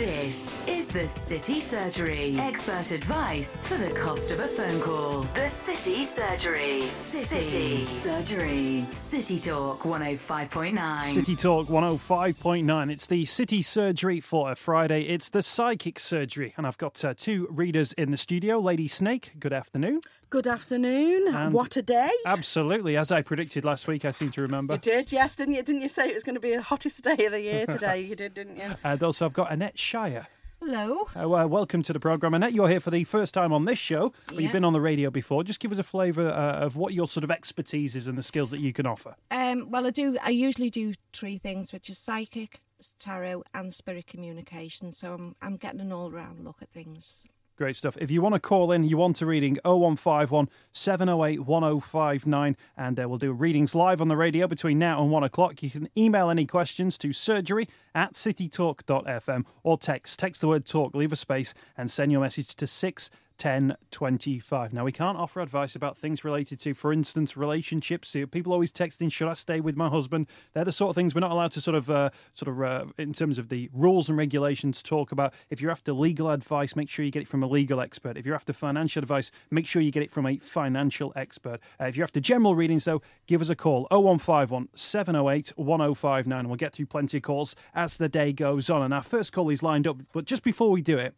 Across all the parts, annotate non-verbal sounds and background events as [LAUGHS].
This is the City Surgery. Expert advice for the cost of a phone call. The City Surgery. City, Surgery. City Talk 105.9. City Talk 105.9. It's the City Surgery for a Friday. It's the Psychic Surgery. And I've got uh, two readers in the studio. Lady Snake, good afternoon. Good afternoon. And- what a day. Absolutely. As I predicted last week, I seem to remember. You did, yes, didn't you? Didn't you say it was going to be the hottest day of the year today? You did, didn't you? [LAUGHS] And also, I've got Annette Shire. Hello. Uh, well, welcome to the programme. Annette, you're here for the first time on this show, but you've been on the radio before. Just give us a flavour uh, of what your sort of expertise is and the skills that you can offer. Um, well, I do. I usually do three things, which is psychic, tarot, and spirit communication. So I'm I'm getting an all round look at things. Great stuff. If you want to call in, you want a reading, 0151 708 1059, and uh, we'll do readings live on the radio between now and 1 o'clock. You can email any questions to surgery at citytalk.fm or text. Text the word talk, leave a space, and send your message to 6 10 25. Now, we can't offer advice about things related to, for instance, relationships. People always texting, should I stay with my husband? They're the sort of things we're not allowed to sort of, uh, sort of, uh, in terms of the rules and regulations, talk about. If you're after legal advice, make sure you get it from a legal expert. If you're after financial advice, make sure you get it from a financial expert. Uh, if you're after general readings, though, give us a call 0151 708 1059, we'll get through plenty of calls as the day goes on. And our first call is lined up, but just before we do it,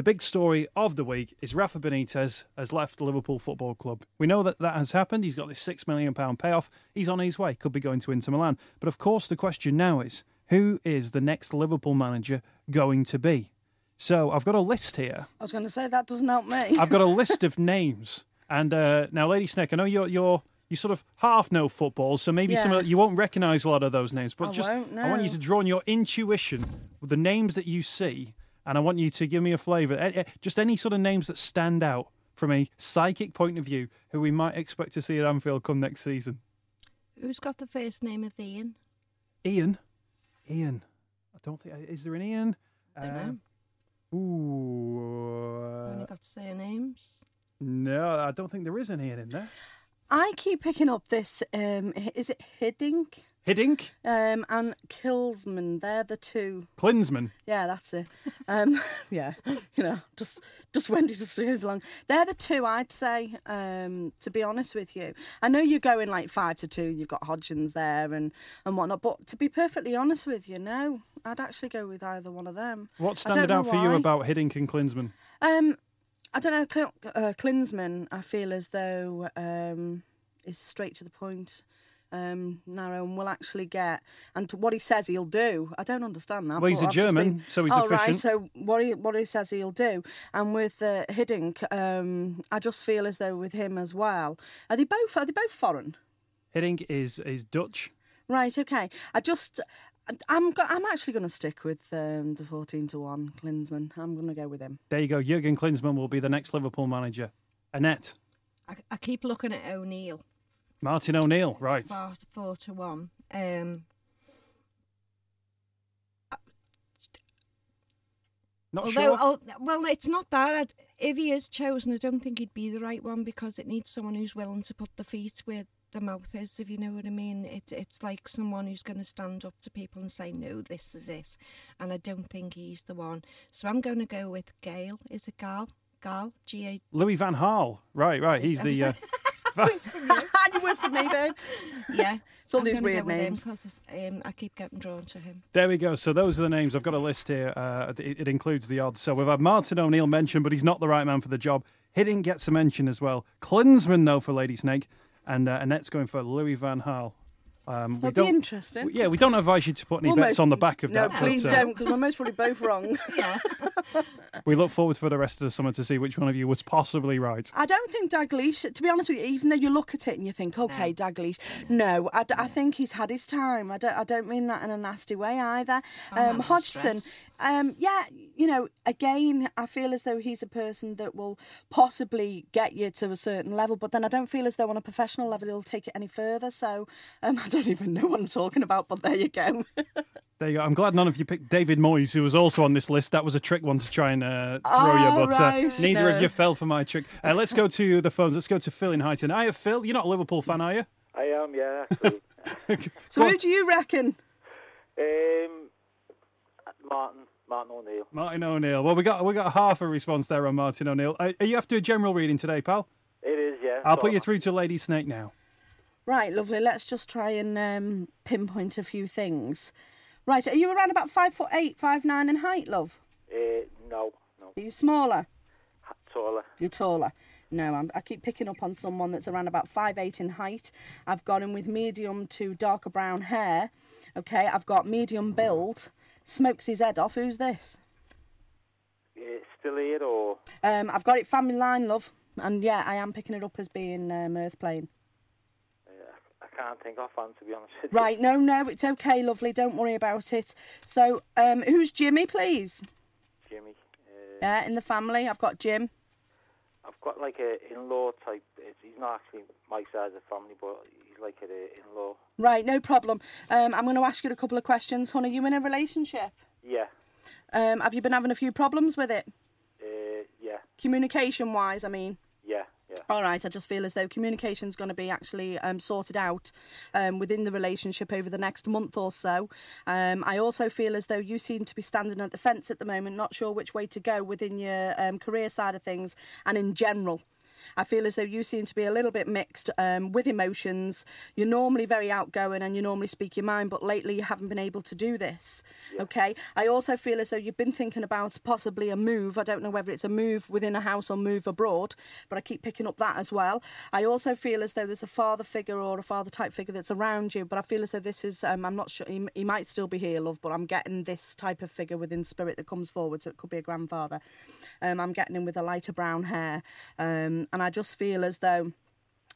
the big story of the week is Rafa Benitez has left Liverpool Football Club. We know that that has happened. He's got this £6 million payoff. He's on his way, could be going to Inter Milan. But of course, the question now is who is the next Liverpool manager going to be? So I've got a list here. I was going to say that doesn't help me. I've got a [LAUGHS] list of names. And uh, now, Lady Snake, I know you're, you're you sort of half know football, so maybe some Yeah. of, you won't recognise a lot of those names. But I just I want you to draw on your intuition with the names that you see, and I want you to give me a flavour. Just any sort of names that stand out from a psychic point of view, who we might expect to see at Anfield come next season. Who's got the first name of Ian? Ian, Ian. I don't think is there an Ian. Dunno. Um, ooh, Only uh, got surnames. no, I don't think there is an Ian in there. I keep picking up this, um, is it Hiddink? Hiddink, Um, and Killsman. They're the two. Klinsmann. Yeah, that's it. Um, [LAUGHS] yeah, you know, just just Wendy just goes along. They're the two I'd say. Um, to be honest with you, I know you're going like five to two. You've got Hodgins there and and whatnot. But to be perfectly honest with you, no, I'd actually go with either one of them. What I don't know out for you about Hiddink and Klinsmann? Um, I don't know. Cl- uh, Klinsmann, I feel as though um, is straight to the point. Um, narrow and will actually get and what he says he'll do. I don't understand that. Well, he's but a I've German, been- so he's oh, efficient. Right, so what he what he says he'll do, and with uh, Hiddink, um, I just feel as though with him as well. Are they both? Are they both foreign? Hiddink is is Dutch. Right. Okay. I just. I'm go- I'm actually going to stick with um, the fourteen to one Klinsmann. I'm going to go with him. There you go. Jurgen Klinsmann will be the next Liverpool manager. Annette, I, I keep looking at O'Neill. Martin O'Neill, right? Four, four to one. Um, Not although, sure. oh, well, it's not that. I'd, if he is chosen, I don't think he'd be the right one because it needs someone who's willing to put the feet where the mouth is, if you know what I mean. It, it's like someone who's going to stand up to people and say, no, this is it. And I don't think he's the one. So I'm going to go with Gail. Is it Gal? Gal? G A. Louis Van Gaal, right, right. He's the. Uh, [LAUGHS] [LAUGHS] You're worse than me, babe. Yeah. It's all I'm these weird names. with him names. 'cause, um, I keep getting drawn to him. there we go. So those are the names. I've got a list here. Uh, it, it includes the odds. So we've had Martin O'Neill mentioned, but he's not the right man for the job. Hiddink gets a mention as well. Klinsmann, though, for Lady Snake. And uh, Annette's going for Louis Van Gaal. Um, we That'd be don't, interesting. Yeah, we don't advise you to put any Well, bets most- on the back of no, that. please but, uh, don't, because we're most probably both wrong. [LAUGHS] Yeah. [LAUGHS] We look forward for the rest of the summer to see which one of you was possibly right. I don't think Dalglish, to be honest with you, even though you look at it and you think, okay, Dalglish, no, I think he's had his time. I don't, I don't mean that in a nasty way either. I'm Um, under Hodgson, um, yeah, you know, again, I feel as though he's a person that will possibly get you to a certain level, but then I don't feel as though on a professional level he'll take it any further. So um, [LAUGHS] I don't even know what I'm talking about, but there you go. [LAUGHS] There you go. I'm glad none of you picked David Moyes, who was also on this list. That was a trick one to try and uh, throw Oh, you, but uh, right, neither of you fell for my trick. Uh, let's go to the phones. Let's go to Phil in Huyton. Hiya, Phil. You're not a Liverpool fan, are you? I am, yeah. Actually. [LAUGHS] so who do you reckon? um, Martin. Martin O'Neill. Martin O'Neill. Well, we got we got half a response there on Martin O'Neill. Are, are you after a general reading today, pal? It is, yeah. I'll put you through to Lady Snake now. Right, lovely. Let's just try and um, pinpoint a few things. Right, are you around about five foot eight, five nine in height, love? Uh, no, no. Are you smaller? Taller. You're taller. No, I'm, I keep picking up on someone that's around about five eight in height. I've gone in with medium to darker brown hair. Okay, I've got medium build. Smokes his head off. Who's this? Uh, still here or? Um, I've got it family line, love. And yeah, I am picking it up as being um, Earth Plane. Can't think offhand, to be honest with you. Right, no, no, it's okay, lovely. Don't worry about it. So, um, who's Jimmy, please? Jimmy. Uh, Yeah, in the family, I've got Jim. I've got like a in-law type. It's, he's not actually my side of the family, but he's like an in-law. Right, no problem. Um, I'm going to ask you a couple of questions. Hon, are you in a relationship? Yeah. Um, have you been having a few problems with it? Uh, yeah. Communication wise, I mean. Yeah. Yeah. All right, I just feel as though communication's going to be actually um, sorted out um, within the relationship over the next month or so. Um, I also feel as though you seem to be standing at the fence at the moment, not sure which way to go within your um, career side of things and in general. I feel as though you seem to be a little bit mixed um, with emotions. You're normally very outgoing and you normally speak your mind, but lately you haven't been able to do this. Okay. I also feel as though you've been thinking about possibly a move. I don't know whether it's a move within a house or move abroad, but I keep picking up that as well. I also feel as though there's a father figure or a father type figure that's around you, but I feel as though this is, um, I'm not sure, he, he might still be here, love, but I'm getting this type of figure within spirit that comes forward, so it could be a grandfather. Um, I'm getting him with a lighter brown hair, um, and I just feel as though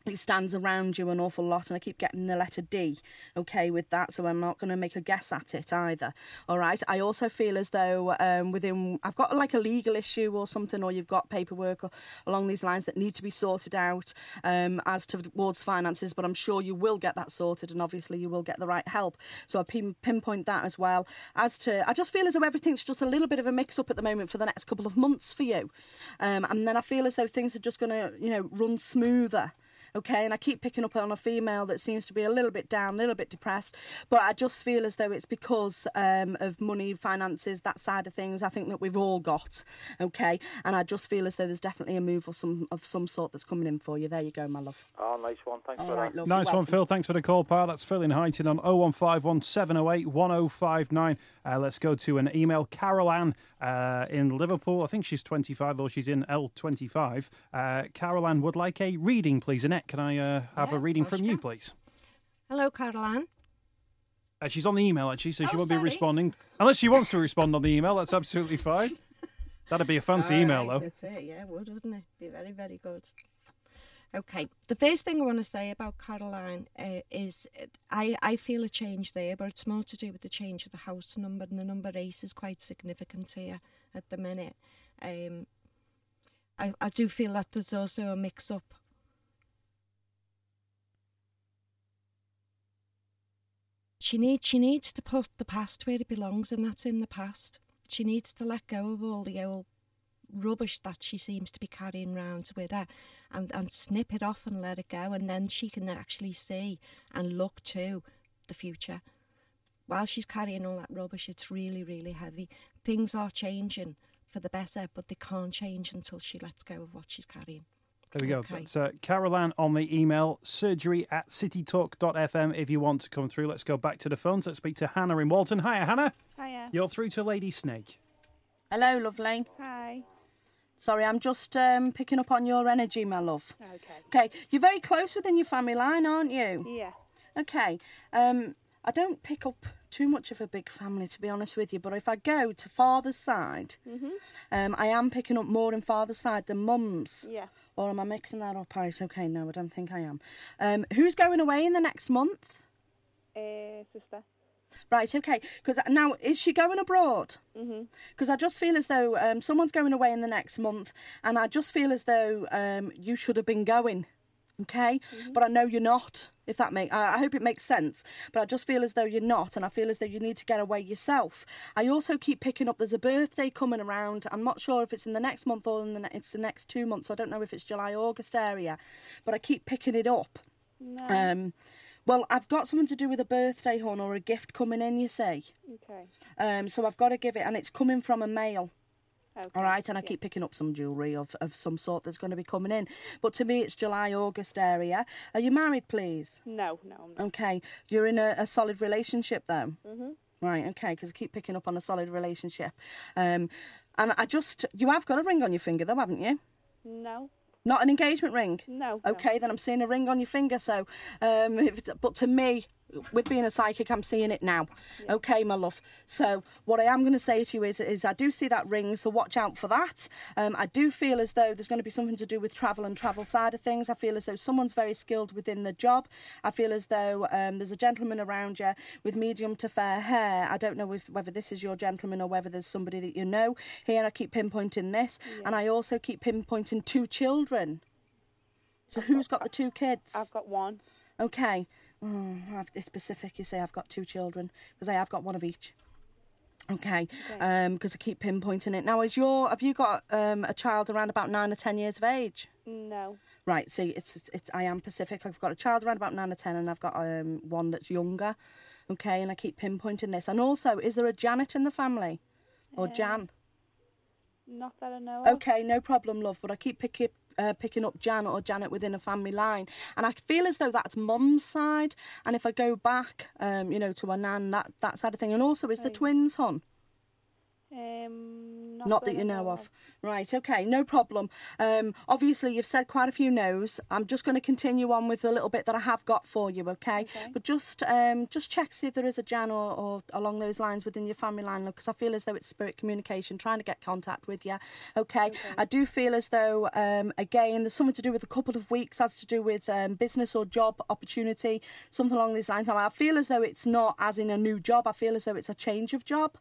it stands around you an awful lot and I keep getting the letter D okay with that so I'm not going to make a guess at it either. All right? I also feel as though um, within I've got like a legal issue or something or you've got paperwork or, along these lines that need to be sorted out um, as towards finances but I'm sure you will get that sorted and obviously you will get the right help. So I pin, pinpoint that as well. As to I just feel as though everything's just a little bit of a mix up at the moment for the next couple of months for you. Um, and then I feel as though things are just going to you know run smoother okay and i keep picking up on a female that seems to be a little bit down a little bit depressed but i just feel as though it's because um, of money finances that side of things i think that we've all got okay and i just feel as though there's definitely a move of some of some sort that's coming in for you there you go my love Oh, nice one. Thanks all for right that. love Nice one, Phil. Thanks for the call, pal. That's Phil in Huyton on 0151 708 1059. Uh, let's go to an email. Carol Ann uh, in Liverpool. I think she's 25 or she's in L25. Uh, Carol Ann would like a reading, please. Can I uh, have a reading from you please? Hello, Caroline. Uh, she's on the email, actually, so she Oh, won't be responding. Unless she wants to respond on the email, that's absolutely fine. [LAUGHS] That'd be a fancy email, though. That's it, yeah, it would, wouldn't it? Be very, very good. Okay, the first thing I want to say about Caroline uh, is uh, I, I feel a change there, but it's more to do with the change of the house number, and the number eight is quite significant here at the minute. Um, I, I do feel that there's also a mix up. She needs she needs to put the past where it belongs, and that's in the past. She needs to let go of all the old rubbish that she seems to be carrying around with her and, and snip it off and let it go and then she can actually see and look to the future. While she's carrying all that rubbish, it's really, really heavy. Things are changing for the better, but they can't change until she lets go of what she's carrying. There we go. Okay. That's uh, Carol on the email, surgery at citytalk.fm if you want to come through. Let's go back to the phones. Let's speak to Hannah in Walton. Hi, Hannah. Hiya. You're through to Lady Snake. hello lovely Hi. sorry i'm just um, picking up on your energy my love Okay. okay you're very close within your family line aren't you Yeah. Okay. Um, I don't pick up too much of a big family, to be honest with you. But if I go to father's side, um, I am picking up more in father's side than mum's. Yeah. Or am I mixing that up? Right. Okay. No, I don't think I am. Um, who's going away in the next month? Uh, sister. Right, okay. Because now, is she going abroad? Because I just feel as though um, someone's going away in the next month, and I just feel as though um, you should have been going. Okay, but I know you're not. If that make, I I hope it makes sense. But I just feel as though you're not, and I feel as though you need to get away yourself. I also keep picking up. There's a birthday coming around. I'm not sure if it's in the next month or in the ne- it's the next two months. I don't know if it's July August area, but I keep picking it up. No. Um, Well, I've got something to do with a birthday, hon, or a gift coming in. You see, Okay. um, so I've got to give it, and it's coming from a male. Okay. All right, and I yeah. keep picking up some jewellery of, of some sort that's going to be coming in. But to me, it's July, August area. Are you married, please? No, no. I'm not. Okay. You're in a, a solid relationship, though? Mm-hmm. Right, okay, because I keep picking up on a solid relationship. Um, and I just, you have got a ring on your finger, though, haven't you? No. Not an engagement ring? No. no. Okay, then I'm seeing a ring on your finger. So, um, if but to me, with being a psychic, I'm seeing it now. Okay, my love. So, what I am going to say to you is, is I do see that ring. So watch out for that. Um, I do feel as though there's going to be something to do with travel and travel side of things. I feel as though someone's very skilled within the job. I feel as though um, there's a gentleman around you with medium to fair hair. I don't know if whether this is your gentleman or whether there's somebody that you know. Here, I keep pinpointing this, and I also keep pinpointing two children. So who's got the two kids? I've got one. Okay. Oh, I've, it's specific. You say I've got two children because I have got one of each. Okay. Um, because I keep pinpointing it. Now, is your have you got um a child around about nine or ten years of age? No. Right. See, it's it's, it's I am Pacific. I've got a child around about nine or ten, and I've got um one that's younger. Okay, and I keep pinpointing this. And also, is there a Janet in the family, or Jan? Not that I know of. Okay, no problem, love. But I keep picking uh, picking up Jan or Janet within a family line, and I feel as though that's mum's side. And if I go back, um, you know, to a nan, that that side of thing, and also is the twins, hon. Um, not, Not that you know of. Right, okay, no problem. Um, obviously, you've said quite a few no's. I'm just going to continue on with the little bit that I have got for you, okay? But just um, just check see if there is a Jan or, or along those lines within your family line, because I feel as though it's spirit communication, trying to get contact with you, okay? I do feel as though, um, again, there's something to do with a couple of weeks, has to do with um, business or job opportunity, something along these lines. I feel as though it's not as in a new job, I feel as though it's a change of job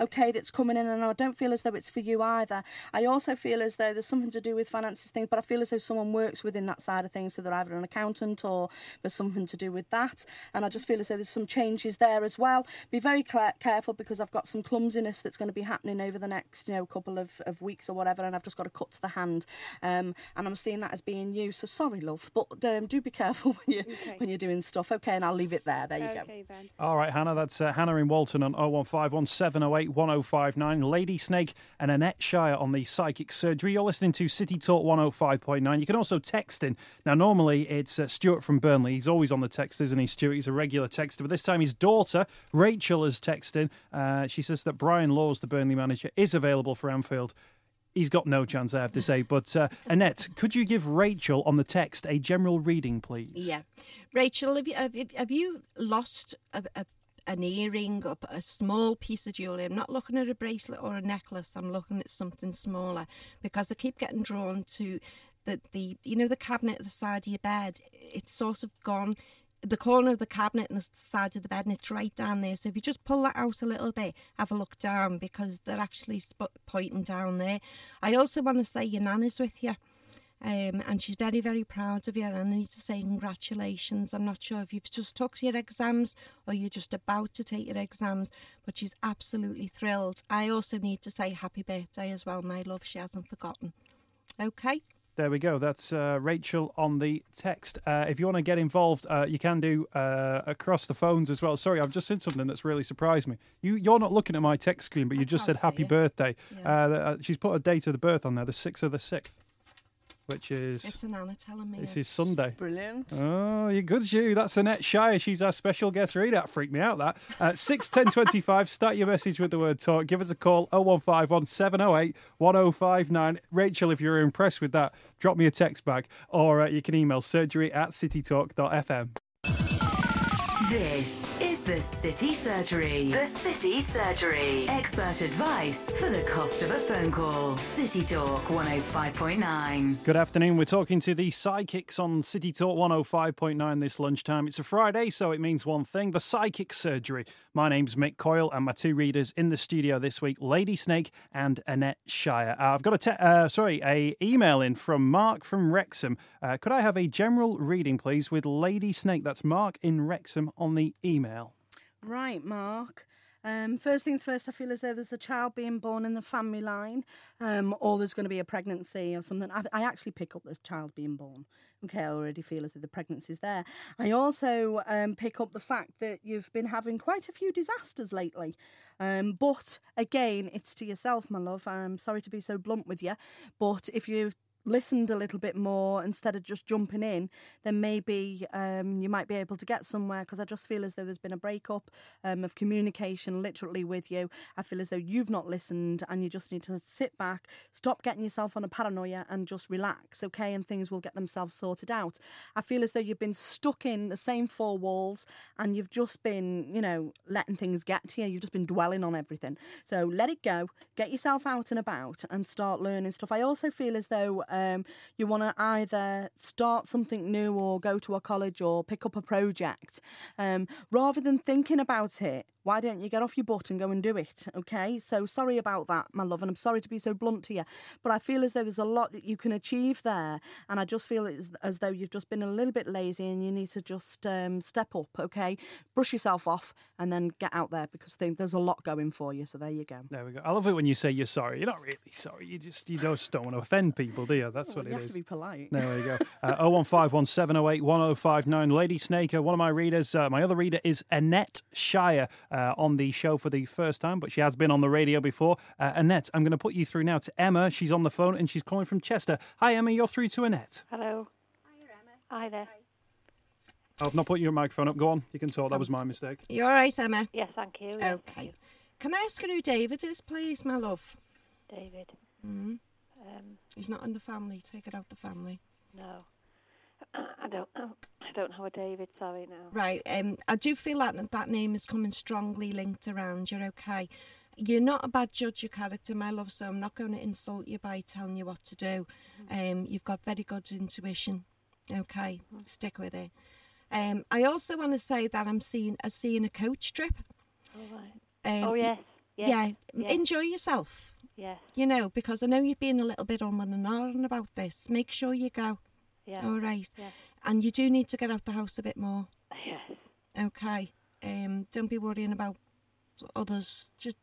okay, that's coming in, and I don't feel as though it's for you either. I also feel as though there's something to do with finances things, but I feel as though someone works within that side of things, so they're either an accountant or there's something to do with that. And I just feel as though there's some changes there as well. Be very cla careful because I've got some clumsiness that's going to be happening over the next, you know, couple of, of weeks or whatever, and I've just got to cut to the hand. Um, and I'm seeing that as being you. So sorry, love, but um, do be careful [LAUGHS] when you Okay. when you're doing stuff. Okay, and I'll leave it there. There you go. Okay then. All right, Hannah, that's uh, Hannah in Walton on 0151 708 1059. Lady Snake and Annette Shire on the psychic surgery. You're listening to City Talk 105.9. You can also text in. Now, normally it's uh, Stuart from Burnley. He's always on the text, isn't he, Stuart? He's a regular texter. But this time his daughter, Rachel, has texted in. Uh, she says that Brian Laws, the Burnley manager, is available for Anfield. He's got no chance, I have to say. But uh, Annette, could you give Rachel on the text a general reading, please? Yeah. Rachel, have you, have, you- have you lost a, a, an earring or a small piece of jewellery? I'm not looking at a bracelet or a necklace. I'm looking at something smaller because I keep getting drawn to the, the you know, the cabinet at the side of your bed. It's sort of gone the corner of the cabinet and the side of the bed, and it's right down there. So if you just pull that out a little bit, have a look down because they're actually sp- pointing down there. I also want to say your nan is with you. Um, and she's very, very proud of you. And I need to say congratulations. I'm not sure if you've just took your exams or you're just about to take your exams, but she's absolutely thrilled. I also need to say happy birthday as well, my love. She hasn't forgotten. Okay. There we go. That's uh, Rachel on the text. Uh, if you want to get involved, uh, you can do uh, across the phones as well. Sorry, I've just seen something that's really surprised me. You, you're not looking at my text screen, but you just said happy it. birthday. Yeah. Uh, uh, she's put a date of the birth on there, the 6th of the 6th, which It's is an Anna telling me. this is Sunday. Brilliant. Oh, you're good, you. That's Annette Shire. She's our special guest reader. That freaked me out, that. Uh, 6 10 25. [LAUGHS] Start your message with the word talk. Give us a call 0151 708 1059. Rachel, if you're impressed with that, drop me a text back or uh, you can email surgery at citytalk.fm. This is the City Surgery. The City Surgery. Expert advice for the cost of a phone call. City Talk 105.9. Good afternoon. We're talking to the psychics on City Talk 105.9 this lunchtime. It's a Friday, so it means one thing the psychic surgery. My name's Mick Coyle, and my two readers in the studio this week, Lady Snake and Annette Shire. Uh, I've got a te- uh, sorry, a email in from Mark from Wrexham. Uh, could I have a general reading, please, with Lady Snake? That's Mark in Wrexham on the email. Right, Mark. Um, first things first, I feel as though there's a child being born in the family line, um, or there's going to be a pregnancy or something. I, I actually pick up the child being born. Okay, I already feel as though the pregnancy's there. I also um, pick up the fact that you've been having quite a few disasters lately. Um, but again, it's to yourself, my love. I'm sorry to be so blunt with you, but if you listened a little bit more instead of just jumping in, then maybe um, you might be able to get somewhere. Because I just feel as though there's been a breakup um, of communication literally with you. I feel as though you've not listened and you just need to sit back, stop getting yourself on a paranoia and just relax, okay? And things will get themselves sorted out. I feel as though you've been stuck in the same four walls and you've just been, you know, letting things get to you. You've just been dwelling on everything. So let it go, get yourself out and about and start learning stuff. I also feel as though um, you want to either start something new or go to a college or pick up a project. Um, rather than thinking about it, why don't you get off your butt and go and do it? Okay, so sorry about that, my love, and I'm sorry to be so blunt to you, but I feel as though there's a lot that you can achieve there, and I just feel as, as though you've just been a little bit lazy and you need to just um, step up, okay? Brush yourself off and then get out there because there's a lot going for you. So there you go. There we go. I love it when you say you're sorry. You're not really sorry. You just you just don't want to offend people, do you? That's well, what you it have to be polite. There we go. Uh, 0151 708 1059. Lady Snaker, one of my readers. Uh, my other reader is Annette Shire uh, on the show for the first time, but she has been on the radio before. Uh, Annette, I'm going to put you through now to Emma. She's on the phone and she's calling from Chester. Hi, Emma. You're through to Annette. Hello. Hi Emma. Hi there. I've not put your microphone up. Go on. You can talk. That was my mistake. You're all right, Emma? Yes, thank you. yes, Okay. thank you. Can I ask who David is, please, my love? David. Mm. Um, He's not in the family. Take it out the family. no. I don't know. I don't know a David, sorry now. Right. Um, I do feel like that that name is coming strongly linked around. You're okay. You're not a bad judge of character, my love. So I'm not going to insult you by telling you what to do. Um, you've got very good intuition. Okay, stick with it. Um, I also want to say that I'm seeing a seeing a coach trip. All right. Um, oh, yes. Yes. yeah. yes, Enjoy yourself. Yes. You know, because I know you've been a little bit on and on about this. Make sure you go. Yeah. All right. Yeah. And you do need to get out the house a bit more. Yes. Okay. Um, don't be worrying about others. Just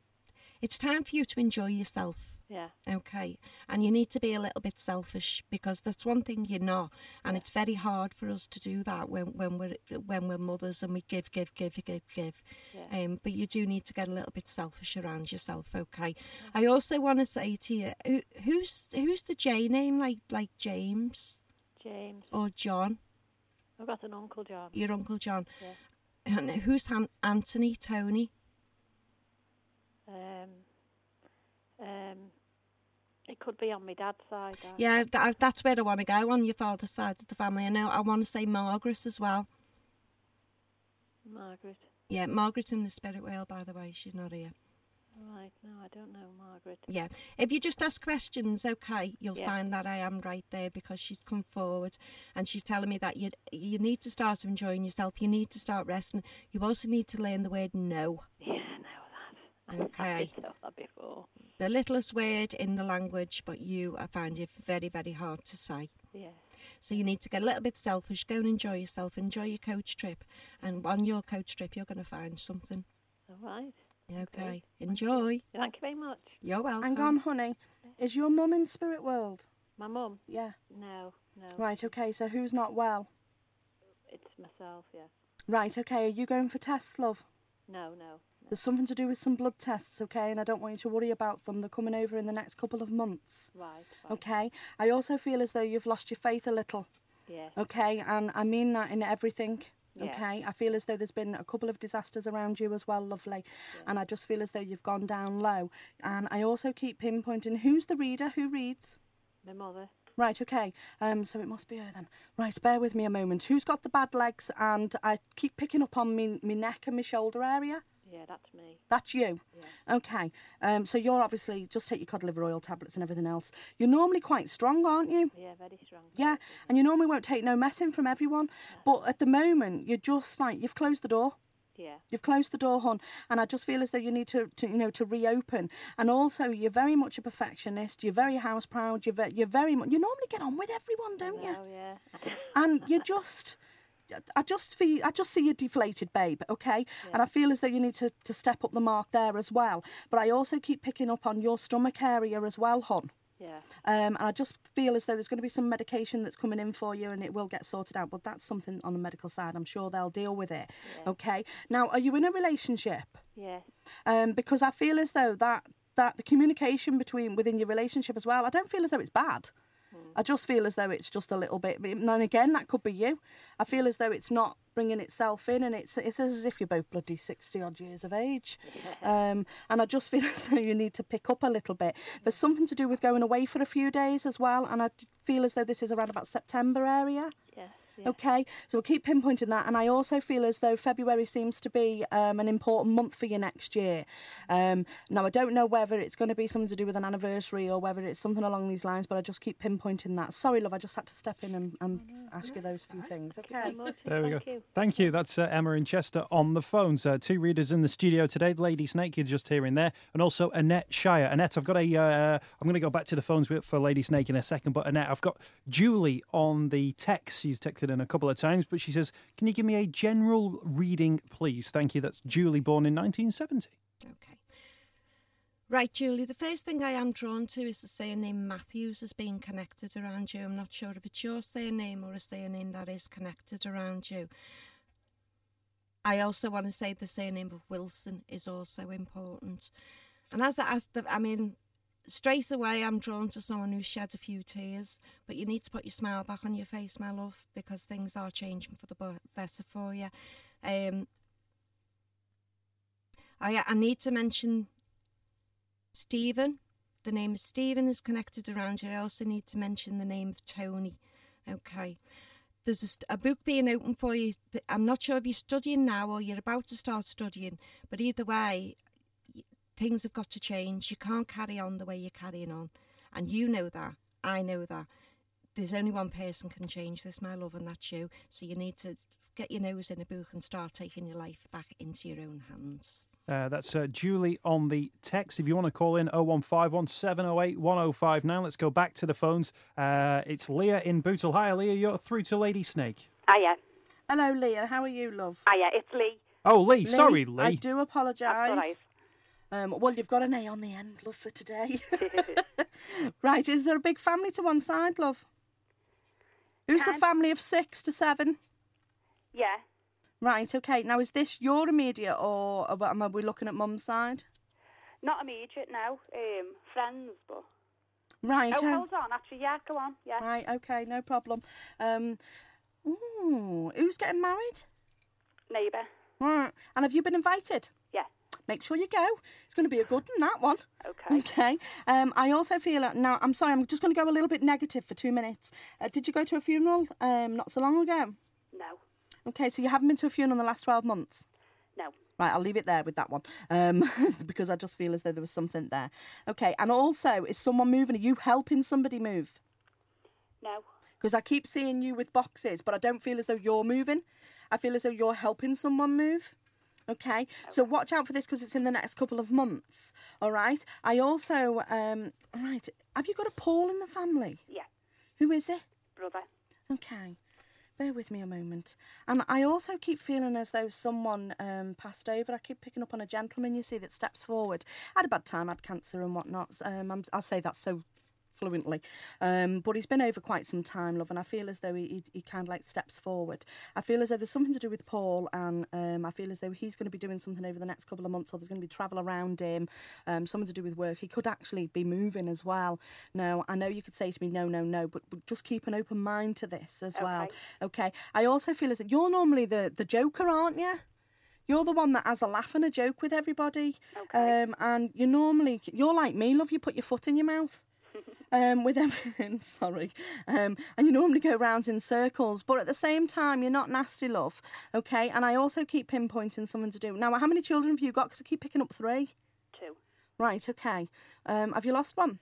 it's time for you to enjoy yourself. Yeah. Okay. And you need to be a little bit selfish because that's one thing you're not. And it's very hard for us to do that when, when we're when we're mothers and we give, give, give, give, give. Yeah. Um, but you do need to get a little bit selfish around yourself, okay? I also want to say to you, who, who's who's the J name like like James James. or John? I've got an uncle, John. Your uncle John. Yeah. And who's Han- Anthony, Tony? Um, um, it could be on my dad's side. that. Yeah, that, that's where I want to go on your father's side of the family. I know I want to say Margaret as well. Margaret. Yeah, Margaret's in the spirit world, by the way. She's not here. Right. No, I don't know Margaret. Yeah. If you just ask questions, okay, you'll Yeah. find that I am right there because she's come forward and she's telling me that you you need to start enjoying yourself. You need to start resting. You also need to learn the word no. [LAUGHS] Yeah, I know that. [LAUGHS] Okay. That before. The littlest word in the language, but you, I find it very, very hard to say. Yeah. So you need to get a little bit selfish, go and enjoy yourself, enjoy your coach trip. And on your coach trip, you're going to find something. All right. Okay. Enjoy. Thank you very much. You're welcome. Hang on, honey. Is your mum in spirit world? My mum? Yeah. No, no. Right, okay, so who's not well? It's myself, yeah. Right, okay, are you going for tests, love? No, no. no. There's something to do with some blood tests, okay, and I don't want you to worry about them. They're coming over in the next couple of months, Right, right. okay? I also feel as though you've lost your faith a little, Yeah. okay, and I mean that in everything. Yeah. Okay, I feel as though there's been a couple of disasters around you as well, lovely, and I just feel as though you've gone down low. And I also keep pinpointing who's the reader, who reads. My mother. Right, okay. Um, so it must be her then. Right, bear with me a moment. Who's got the bad legs? And I keep picking up on me, me neck and my shoulder area. Yeah, that's me. That's you. Okay. Um, so you're obviously just take your cod liver oil tablets and everything else. You're normally quite strong, aren't you? Yeah, very strong. Yeah. And you normally won't take no messing from everyone. But at the moment, you're just like you've closed the door. Yeah. You've closed the door, hon, and I just feel as though you need to, to you know, to reopen. And also, you're very much a perfectionist. You're very house proud. You're ve- you're very mu- you normally get on with everyone, don't you? Oh, yeah. And you're just I just feel I just see you deflated, babe. Okay, and I feel as though you need to, to step up the mark there as well. But I also keep picking up on your stomach area as well, hon. Yeah. Um, and I just feel as though there's going to be some medication that's coming in for you and it will get sorted out. But that's something on the medical side. I'm sure they'll deal with it. Okay. Now, are you in a relationship? Yeah. Um, because I feel as though that that the communication between within your relationship as well. I don't feel as though it's bad. I just feel as though it's just a little bit. And again, that could be you. I feel as though it's not bringing itself in, and it's it's as if you're both bloody sixty odd years of age. [LAUGHS] Um, and I just feel [LAUGHS] as though you need to pick up a little bit. There's something to do with going away for a few days as well, and I feel as though this is around about September area. Yes. Yeah. Okay, so we'll keep pinpointing that. And I also feel as though February seems to be um, an important month for you next year. Um, now, I don't know whether it's going to be something to do with an anniversary or whether it's something along these lines, but I just keep pinpointing that. Sorry, love, I just had to step in and, and ask you those few things. Okay. There we Thank go. you. Thank you. That's uh, Emma in Chester on the phones. Uh, two readers in the studio today. Lady Snake, you're just hearing there, and also Annette Shire. Annette, I've got a. Uh, I'm going to go back to the phones for Lady Snake in a second, but Annette, I've got Julie on the text. She's texted in a couple of times, but she says, "Can you give me a general reading, please? Thank you." That's Julie, born in 1970. Okay. Right, Julie, the first thing I am drawn to is the surname Matthews as being connected around you. I'm not sure if it's your surname or a surname that is connected around you. I also want to say the surname of Wilson is also important. And as, as the, I mean, straight away I'm drawn to someone who shed a few tears, but you need to put your smile back on your face, my love, because things are changing for the better for you. Um, I, I need to mention Stephen. The name of Stephen is connected around you. I also need to mention the name of Tony. Okay. There's a, a book being open for you. I'm not sure if you're studying now or you're about to start studying, but either way, things have got to change. You can't carry on the way you're carrying on. And you know that. I know that. There's only one person can change this, my love, and that's you. So you need to get your nose in a book and start taking your life back into your own hands. Uh, that's uh, Julie on the text. If you want to call in 0151 708 1059, let's go back to the phones. Uh, it's Leah in Bootle. Hi, Leah. You're through to Lady Snake. Hiya. Hello, Leah. How are you, love? Hiya, it's Lee. Oh, Lee. Sorry, Lee. I do apologise. That's all right. Um, well, you've got an A on the end, love, for today. [LAUGHS] [LAUGHS] right, is there a big family to one side, love? Who's the family of six to seven? Yeah. Right, okay. Now, is this your immediate or am we looking at mum's side? Not immediate now. Um, friends, but. Right, Oh, um, hold on. Actually, yeah, go on. Yeah. right, okay, no problem. Um, ooh, who's getting married? Neighbour. Right, and have you been invited? Make sure you go. It's going to be a good one, that one. Okay. Okay. Um, I also feel now. I'm sorry. I'm just going to go a little bit negative for two minutes. Uh, did you go to a funeral um, not so long ago? No. Okay, so you haven't been to a funeral in the last twelve months. No. Right, I'll leave it there with that one um, [LAUGHS] because I just feel as though there was something there. Okay, and also, is someone moving? Are you helping somebody move? No. Because I keep seeing you with boxes, but I don't feel as though you're moving. I feel as though you're helping someone move. Okay, so watch out for this because it's in the next couple of months. All right. I also, um, right. Have you got a Paul in the family? Yeah. Who is it? Brother. Okay. Bear with me a moment. And I also keep feeling as though someone um, passed over. I keep picking up on a gentleman, you see, that steps forward. I had a bad time, I had cancer and whatnot. Um, I'm, I'll say that so fluently. Um, but he's been over quite some time, love, and I feel as though he, he, he kind of like steps forward. I feel as though there's something to do with Paul, and um, I feel as though he's going to be doing something over the next couple of months, or there's going to be travel around him, um, something to do with work. He could actually be moving as well. Now, I know you could say to me, no, no, no, but, but just keep an open mind to this as well. Okay. Okay. I also feel as that you're normally the, the joker, aren't you? You're the one that has a laugh and a joke with everybody. Okay. Um, and you normally, you're like me, love, you put your foot in your mouth. Um, with [LAUGHS] everything, sorry, um, and you normally go round in circles, but at the same time, you're not nasty, love. Okay, and I also keep pinpointing something to do. Now, how many children have you got? Because I keep picking up three. Two. Right, okay. Um, have you lost one?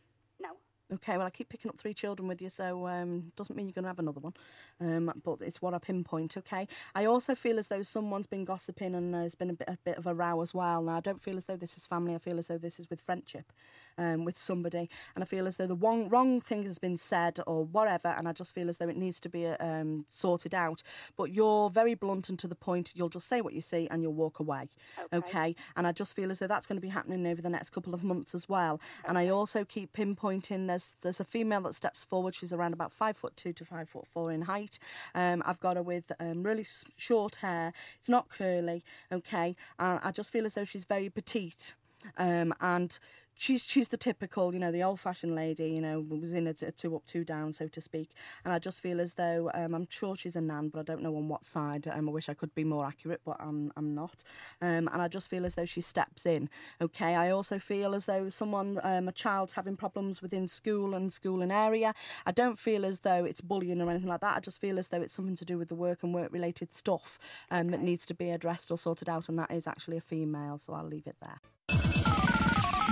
Okay, well, I keep picking up three children with you, so um, doesn't mean you're going to have another one. Um, but it's what I pinpoint, okay? I also feel as though someone's been gossiping and there's been a bit, a bit of a row as well. Now, I don't feel as though this is family. I feel as though this is with friendship um, with somebody. And I feel as though the wrong, wrong thing has been said or whatever, and I just feel as though it needs to be um, sorted out. But you're very blunt and to the point. You'll just say what you see and you'll walk away, okay? Okay. And I just feel as though that's going to be happening over the next couple of months as well. And I also keep pinpointing there's there's a female that steps forward. She's around about five foot two to five foot four in height. Um, I've got her with um, really short hair. It's not curly, okay. And I just feel as though she's very petite. Um, and she's she's the typical, you know, the old-fashioned lady, you know, was in a, t- a two up, two down, so to speak. And I just feel as though um, I'm sure she's a nan, but I don't know on what side. Um, I wish I could be more accurate, but I'm I'm not. Um, and I just feel as though she steps in. Okay. I also feel as though someone, um, a child's having problems within school and school and area. I don't feel as though it's bullying or anything like that. I just feel as though it's something to do with the work and work-related stuff um, that needs to be addressed or sorted out, and that is actually a female. So I'll leave it there.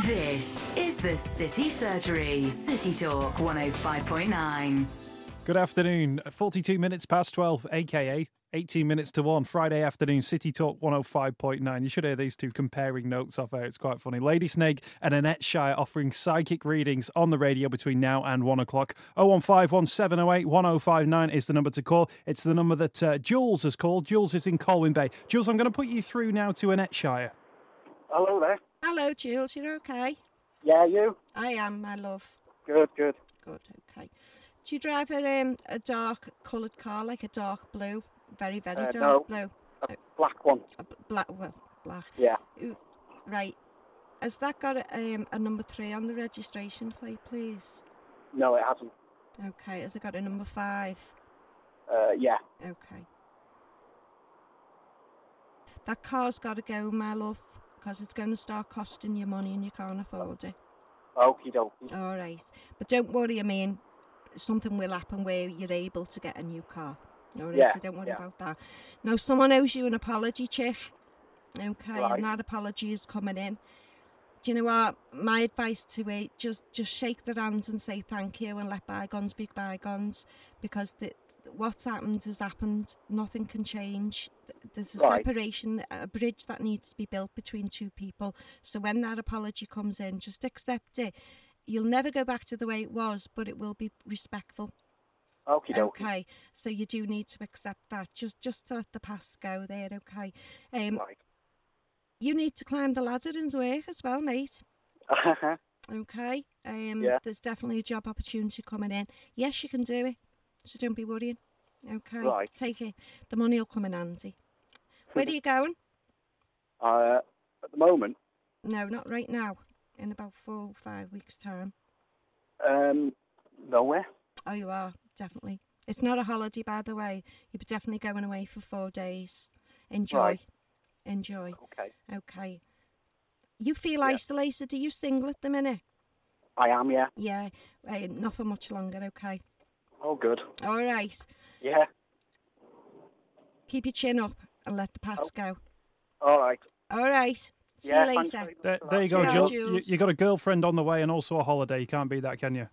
This is the City Surgery. City Talk 105.9. Good afternoon. 42 minutes past 12, aka 18 minutes to 1, Friday afternoon, City Talk 105.9. You should hear these two comparing notes off air. It's quite funny. Lady Snake and Annette Shire offering psychic readings on the radio between now and 1 o'clock. 0151 708 1059 is the number to call. It's the number that uh, Jules has called. Jules is in Colwyn Bay. Jules, I'm going to put you through now to Annette Shire. Hello there. Hello, Jules. You're okay? Yeah, you? I am, my love. Good, good. Good, okay. Do you drive a, um, a dark coloured car, like a dark blue? Very, very Uh, dark no. blue. A black one. A b- black, well, black. Yeah. Ooh, Right. Has that got a, um, a number three on the registration plate, please? No, it hasn't. Okay. Has it got a number five? Uh, yeah. Okay. That car's got to go, my love, because it's going to start costing you money and you can't afford it. Okie dokie. All right. But don't worry, I mean, something will happen where you're able to get a new car. All right, Yeah, so don't worry yeah. about that. Now, someone owes you an apology, chick. Okay, Right. and that apology is coming in. Do you know what? My advice to it, just just shake their hands and say thank you and let bygones be bygones because the, what's happened has happened. Nothing can change. There's a Right. separation, a bridge that needs to be built between two people. So when that apology comes in, just accept it. You'll never go back to the way it was, but it will be respectful. Dokie. Okay, so you do need to accept that. Just just to let the past go there. Okay, um, Right. you need to climb the ladder and work as well, mate. [LAUGHS] Okay, um, Yeah. there's definitely a job opportunity coming in. Yes, you can do it. So don't be worrying. Okay, Right. take it. The money will come in handy. Where are you going? uh, at the moment, No, not right now. In about four or five weeks' time. um, nowhere. Oh, you are definitely. It's not a holiday, by the way. You're definitely going away for four days. Enjoy. Right. Enjoy. Okay. Okay. You feel Yeah. isolated? Are you single at the minute? I am, yeah. Yeah. Uh, not for much longer. Okay. Oh, good. All right. Yeah. Keep your chin up and let the past go. All right. All right. See Yeah, you later. There, there you go, Ciao, Jules. You, you got a girlfriend on the way and also a holiday. You can't beat that, can you?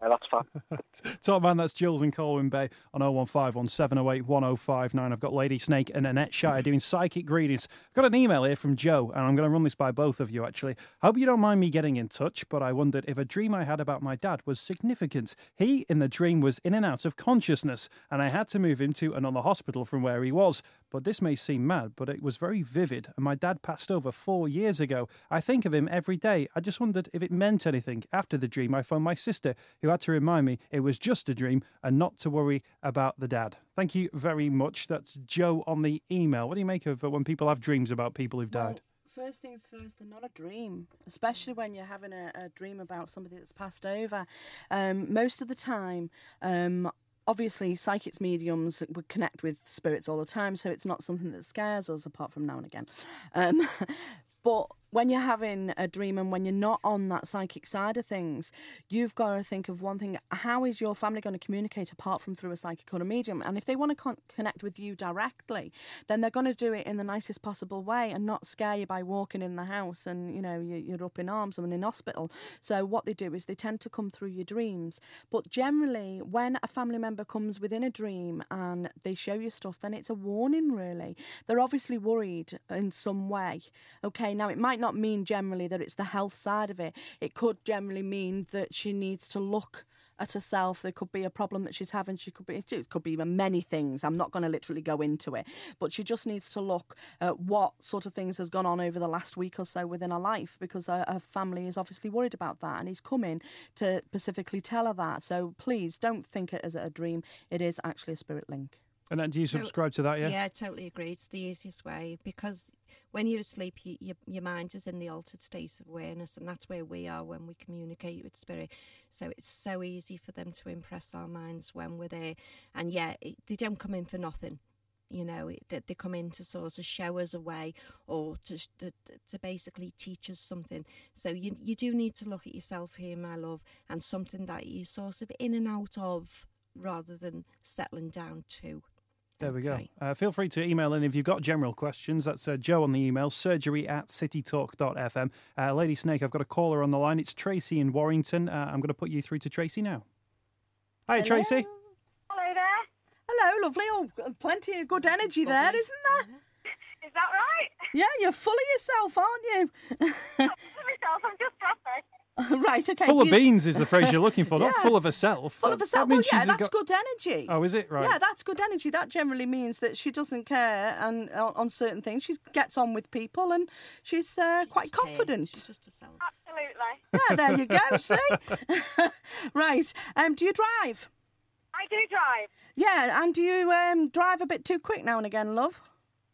Yeah, that's fine. [LAUGHS] Top man, that's Jules in Colwyn Bay on 0151 708 1059. I've got Lady Snake and Annette Shire doing psychic readings. I've got an email here from Joe, and I'm going to run this by both of you actually. Hope you don't mind me getting in touch, but I wondered if a dream I had about my dad was significant. He, in the dream, was in and out of consciousness, and I had to move him to another hospital from where he was. But this may seem mad, but it was very vivid, and my dad passed over four years ago. I think of him every day. I just wondered if it meant anything. After the dream, I phoned my sister, who had to remind me it was just a dream and not to worry about the dad. Thank you very much. That's Joe on the email. What do you make of uh, when people have dreams about people who've died? Well, first things first, they're not a dream, especially when you're having a, a dream about somebody that's passed over. Um, most of the time, um, obviously, psychics, mediums would connect with spirits all the time, so it's not something that scares us, apart from now and again. Um, [LAUGHS] but when you're having a dream and when you're not on that psychic side of things, you've got to think of one thing: how is your family going to communicate apart from through a psychic or a medium? And if they want to con- connect with you directly, then they're going to do it in the nicest possible way and not scare you by walking in the house and you know you- you're up in arms and in hospital. So what they do is they tend to come through your dreams. But generally, when a family member comes within a dream and they show you stuff, then it's a warning. Really, they're obviously worried in some way. Okay, now it might not mean generally that it's the health side of it. It could generally mean that she needs to look at herself. There could be a problem that she's having. She could be it could be many things. I'm not going to literally go into it, but she just needs to look at what sort of things has gone on over the last week or so within her life because her, her family is obviously worried about that, and he's coming to specifically tell her that. So please don't think it as a dream. It is actually a spirit link. And then do you subscribe to that? Yeah. Yeah, I totally agree. It's the easiest way because when you're asleep, you, your your mind is in the altered state of awareness, and that's where we are when we communicate with spirit. So it's so easy for them to impress our minds when we're there. And yeah, it, they don't come in for nothing. You know, it, they, they come in to sort of show us a way or to, to to basically teach us something. So you you do need to look at yourself here, my love, and something that you're sort of in and out of rather than settling down to. There we Okay. go. Uh, feel free to email in if you've got general questions. That's uh, Joe on the email, surgery at citytalk.fm. Uh, Lady Snake, I've got a caller on the line. It's Tracy in Warrington. Uh, I'm going to put you through to Tracy now. Hi, Tracy. Hello there. Hello, lovely. Oh, plenty of good energy there, isn't there? [LAUGHS] Is that right? Yeah, you're full of yourself, aren't you? [LAUGHS] For myself, I'm just happy. [LAUGHS] right, okay. Full of you- beans is the phrase you're looking for, [LAUGHS] not full of herself. Full That- of that herself. Well, means yeah, she's that's got- good energy. Oh, is it? Right. Yeah, that's good energy. That generally means that she doesn't care and on, on certain things. She gets on with people and she's uh, quite Just confident. She's just herself. Absolutely. [LAUGHS] Yeah, there you go. See, right. Um, do you drive? I do drive. Yeah, and do you um, drive a bit too quick now and again, love?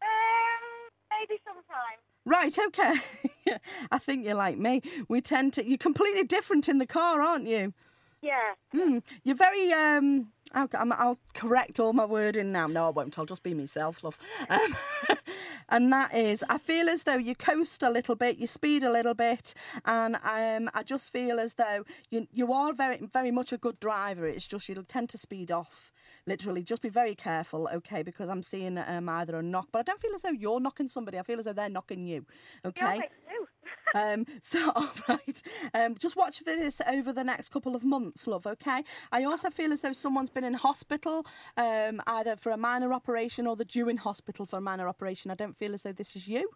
Um, maybe sometime. Right, okay. [LAUGHS] I think you're like me. We tend to. You're completely different in the car, aren't you? Yeah. Mm, you're very. Um, I'll, I'm- I'll correct all my wording now. No, I won't. I'll just be myself, love. Um, [LAUGHS] and that is, I feel as though you coast a little bit, you speed a little bit, and um, I just feel as though you you are very very much a good driver. It's just you tend to speed off. Literally, just be very careful, okay? Because I'm seeing um, either a knock, but I don't feel as though you're knocking somebody. I feel as though they're knocking you. Okay. Yeah, I do. Um, [LAUGHS] so, all [LAUGHS] right. Um, just watch for this over the next couple of months, love, okay? I also feel as though someone's been in hospital, um, either for a minor operation or they're due in hospital for a minor operation. I don't feel as though this is you.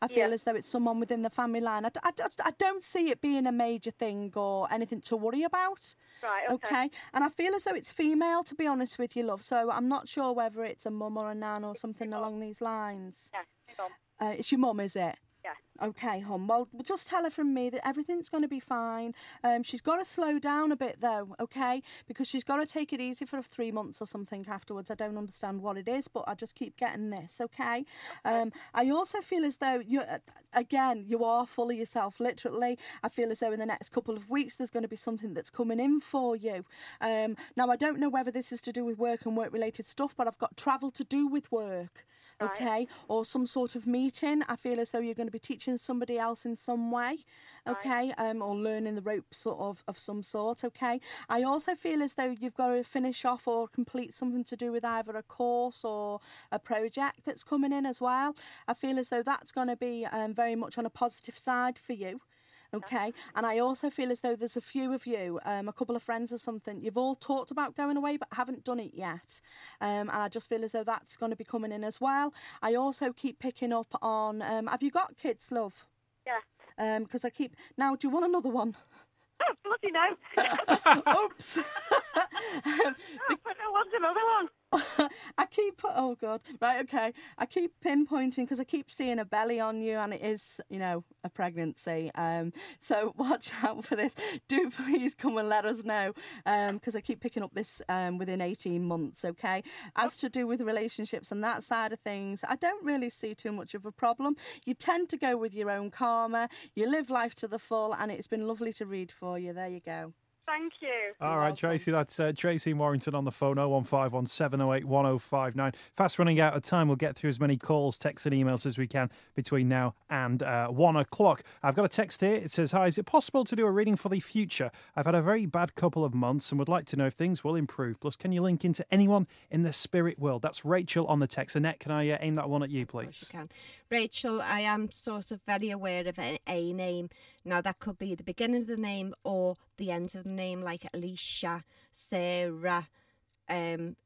I feel Yeah. as though it's someone within the family line. I don't see it being a major thing or anything to worry about. Right, okay. Okay. And I feel as though it's female, to be honest with you, love. So I'm not sure whether it's a mum or a nan or something along these lines. Yeah. Uh, it's your mum, is it? Yeah. Okay, hon. Well, just tell her from me that everything's going to be fine. Um, she's got to slow down a bit, though, okay? Because she's got to take it easy for three months or something afterwards. I don't understand what it is, but I just keep getting this, okay? Um, I also feel as though you, uh, again, you are full of yourself, literally. I feel as though in the next couple of weeks there's going to be something that's coming in for you. Um, now, I don't know whether this is to do with work and work-related stuff, but I've got travel to do with work, okay? Or some sort of meeting. I feel as though you're going to be teaching somebody else in some way, okay? Um, or learning the ropes sort of of some sort, okay? I also feel as though you've got to finish off or complete something to do with either a course or a project that's coming in as well. I feel as though that's going to be um, very much on a positive side for you. Okay, and I also feel as though there's a few of you, um, a couple of friends or something, you've all talked about going away but haven't done it yet. Um, and I just feel as though that's going to be coming in as well. I also keep picking up on um, have you got kids, love? Yeah. Because I keep. Now, do you want another one? Oh, [LAUGHS] bloody no. [LAUGHS] Oops. Oh, but I want another one. [LAUGHS] I keep oh god. Right okay. I keep pinpointing because I keep seeing a belly on you and it is you know a pregnancy. Um so [LAUGHS] watch out for this. Do [LAUGHS] please come and let us know um because I keep picking up this um within 18 months okay? As to do with relationships and that side of things I don't really see too much of a problem. You tend to go with your own karma. You live life to the full and it's been lovely to read for you. There you go thank you. All right, Tracy, that's uh, Tracy Warrington on the phone, 0151 708 1059. Fast running out of time. We'll get through as many calls, texts, and emails as we can between now and uh, one o'clock. I've got a text here. It says, Hi, is it possible to do a reading for the future? I've had a very bad couple of months and would like to know if things will improve. Plus, can you link into anyone in the spirit world? That's Rachel on the text. Annette, can I uh, aim that one at you, please? can. Rachel, I am sort of very aware of a, a name. Now, that could be the beginning of the name or the end of the name, like Alicia, Sarah, um,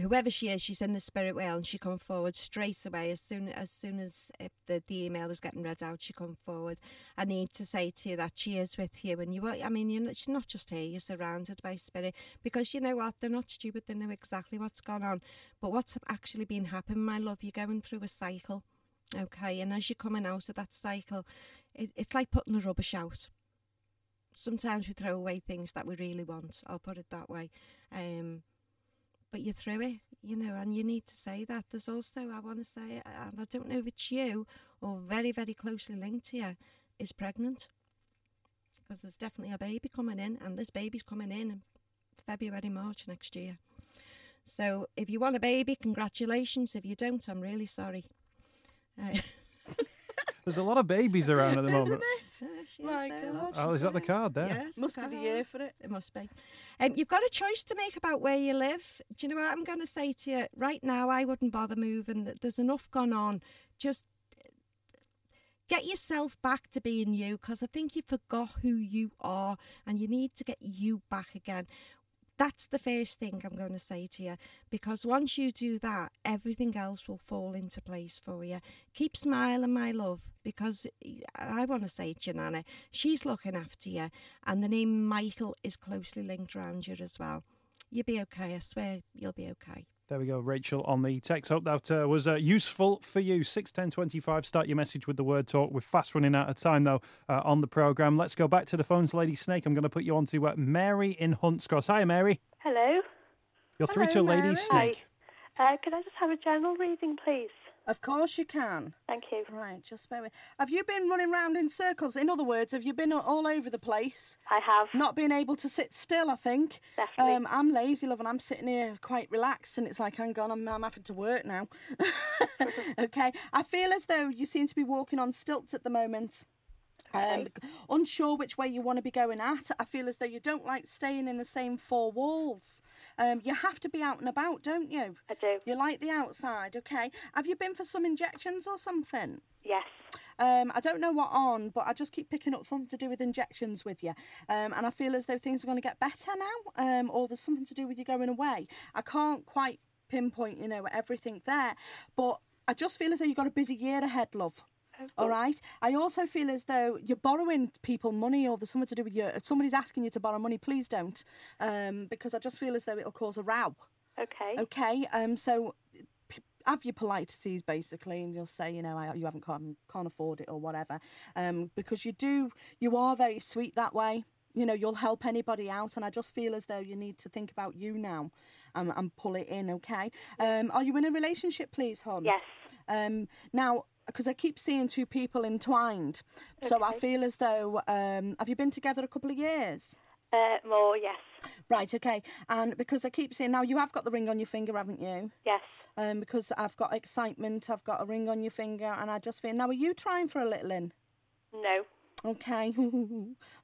whoever she is, she's in the spirit world and she come forward straight away as soon as soon as uh, the, the email was getting read out. She come forward. I need to say to you that she is with you, and you. I mean, you're not, she's not just here. You're surrounded by spirit because you know what? They're not stupid. They know exactly what's gone on. But what's actually been happening, my love? You're going through a cycle, okay? And as you're coming out of that cycle, it, it's like putting the rubbish out sometimes we throw away things that we really want. I'll put it that way. Um, but you're through it, you know, and you need to say that. There's also, I want to say, and I don't know if it's you or very, very closely linked to you, is pregnant. Because there's definitely a baby coming in, and this baby's coming in in February, March next year. So if you want a baby, congratulations. If you don't, I'm really sorry. Uh, [LAUGHS] There's a lot of babies around at the moment. My God. Oh, is that the card there? Yes, Must be the year for it. It must be. Um, you've got a choice to make about where you live. Do you know what I'm going to say to you? Right now, I wouldn't bother moving. There's enough gone on. Just get yourself back to being you because I think you forgot who you are and you need to get you back again. That's the first thing I'm going to say to you because once you do that, everything else will fall into place for you. Keep smiling, my love, because eh, I want to say to you, Nana, she's looking after you, and the name Michael is closely linked around you as well. You'll be okay, I swear you'll be okay. There we go, Rachel on the text. Hope that uh, was uh, useful for you. Six ten twenty five. Start your message with the word talk. We're fast running out of time though uh, on the program. Let's go back to the phones, Lady Snake. I'm going to put you on to uh, Mary in Hunts Cross. Hi, Mary. Hello. You're through to Hello, Lady Snake. Uh, could I just have a general reading, please? Of course you can. Thank you. Right, just bear with. Have you been running round in circles? In other words, have you been all over the place? I have. Not being able to sit still, I think. Definitely. Um, I'm lazy, love, and I'm sitting here quite relaxed, and it's like, hang on, I'm, I'm having to work now. [LAUGHS] [LAUGHS] okay. I feel as though you seem to be walking on stilts at the moment. Um, unsure which way you want to be going at. I feel as though you don't like staying in the same four walls. Um, you have to be out and about, don't you? I do. You like the outside, okay? Have you been for some injections or something? Yes. Um, I don't know what on, but I just keep picking up something to do with injections with you. Um, and I feel as though things are going to get better now, um, or there's something to do with you going away. I can't quite pinpoint, you know, everything there, but I just feel as though you've got a busy year ahead, love. All right. I also feel as though you're borrowing people money, or there's something to do with you. If somebody's asking you to borrow money, please don't, um, because I just feel as though it'll cause a row. Okay. Okay. Um. So p- have your politeties basically, and you'll say, you know, I, you haven't can't, can't afford it or whatever. Um. Because you do, you are very sweet that way. You know, you'll help anybody out, and I just feel as though you need to think about you now, and, and pull it in. Okay. Um. Are you in a relationship, please, hon? Yes. Um. Now. Because I keep seeing two people entwined, so I feel as though um, have you been together a couple of years? Uh, more, yes. Right, okay. And because I keep seeing now, you have got the ring on your finger, haven't you? Yes. Um, because I've got excitement, I've got a ring on your finger, and I just feel now. Are you trying for a little in? No. Okay.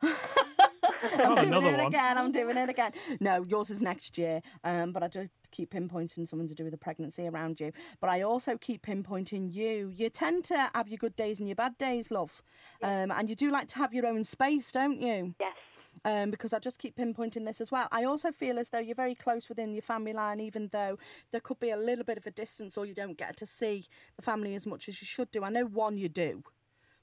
[LAUGHS] Oh, I'm doing another it one. again. I'm doing it again. No, yours is next year. Um, but I do keep pinpointing something to do with the pregnancy around you. But I also keep pinpointing you. You tend to have your good days and your bad days, love. Um, and you do like to have your own space, don't you? Yes. um, because I just keep pinpointing this as well. I also feel as though you're very close within your family line, even though there could be a little bit of a distance or you don't get to see the family as much as you should do. I know one you do,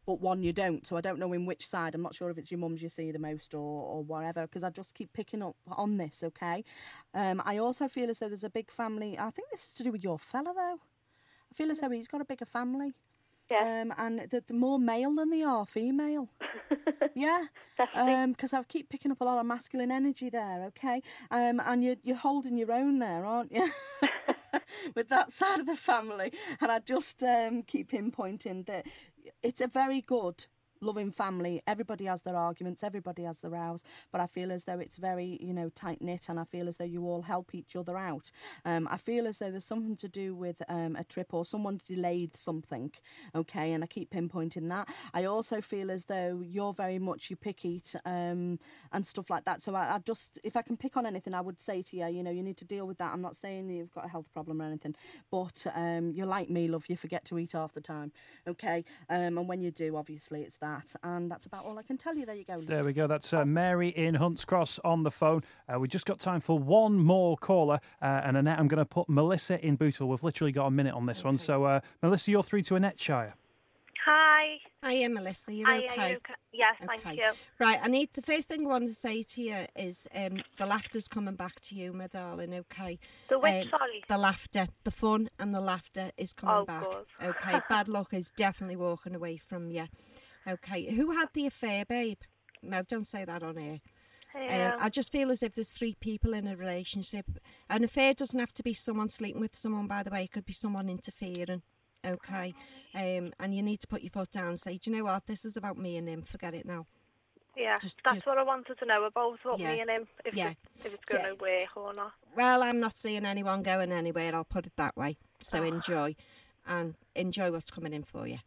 but one you don't. So I don't know in which side. I'm not sure if it's your mum's you see the most or, or whatever, because I just keep picking up on this, okay? Um, I also feel as though there's a big family. I think this is to do with your fella, though. I feel as though he's got a bigger family. Yeah. Um, and they're more male than they are female. [LAUGHS] yeah. Definitely. Um, because I keep picking up a lot of masculine energy there. Okay. Um, and you're you're holding your own there, aren't you? [LAUGHS] With that side of the family, and I just um keep pinpointing that it's a very good loving family. Everybody has their arguments, everybody has their rows, but I feel as though it's very, you know, tight knit and I feel as though you all help each other out. Um, I feel as though there's something to do with um, a trip or someone delayed something, okay, and I keep pinpointing that. I also feel as though you're very much, you pick eat um, and stuff like that. So I, I just, if I can pick on anything, I would say to you, you know, you need to deal with that. I'm not saying you've got a health problem or anything, but um, you're like me, love, you forget to eat half the time, okay? Um, and when you do, obviously, it's that. And that's about all I can tell you. There you go. love. There we go. That's uh, Mary in Hunts Cross on the phone. Uh, we just got time for one more caller. Uh, and Annette, I'm going to put Melissa in Bootle. We've literally got a minute on this one. So, uh, Melissa, you're through to Annette Shire. Hi. Hiya, Melissa. You're Hi, okay? are you okay? Yes, thank you. Right, I need the first thing I want to say to you is um, the laughter's coming back to you, my darling. Okay. The which, Um, sorry? The laughter, the fun, and the laughter is coming Oh, back. good. Okay. [LAUGHS] Bad luck is definitely walking away from you. Okay. Who had the affair, babe? No, don't say that on air. Um, Um, I just feel as if there's three people in a relationship. An affair doesn't have to be someone sleeping with someone, by the way. It could be someone interfering. Okay. Um, and you need to put your foot down and say, do you know what? This is about me and him. Forget it now. yeah, just- that's just- what I wanted to know about what Yeah. me and him, if, Yeah. if it's going to work or not. Well, I'm not seeing anyone going anywhere. I'll put it that way. So enjoy, and enjoy what's coming in for you.